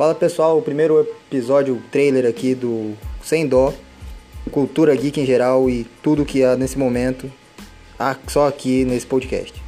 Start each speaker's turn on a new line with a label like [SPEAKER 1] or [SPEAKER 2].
[SPEAKER 1] Fala pessoal, o primeiro episódio, trailer aqui do Sem Dó, cultura geek em geral e tudo que há nesse momento, só aqui nesse podcast.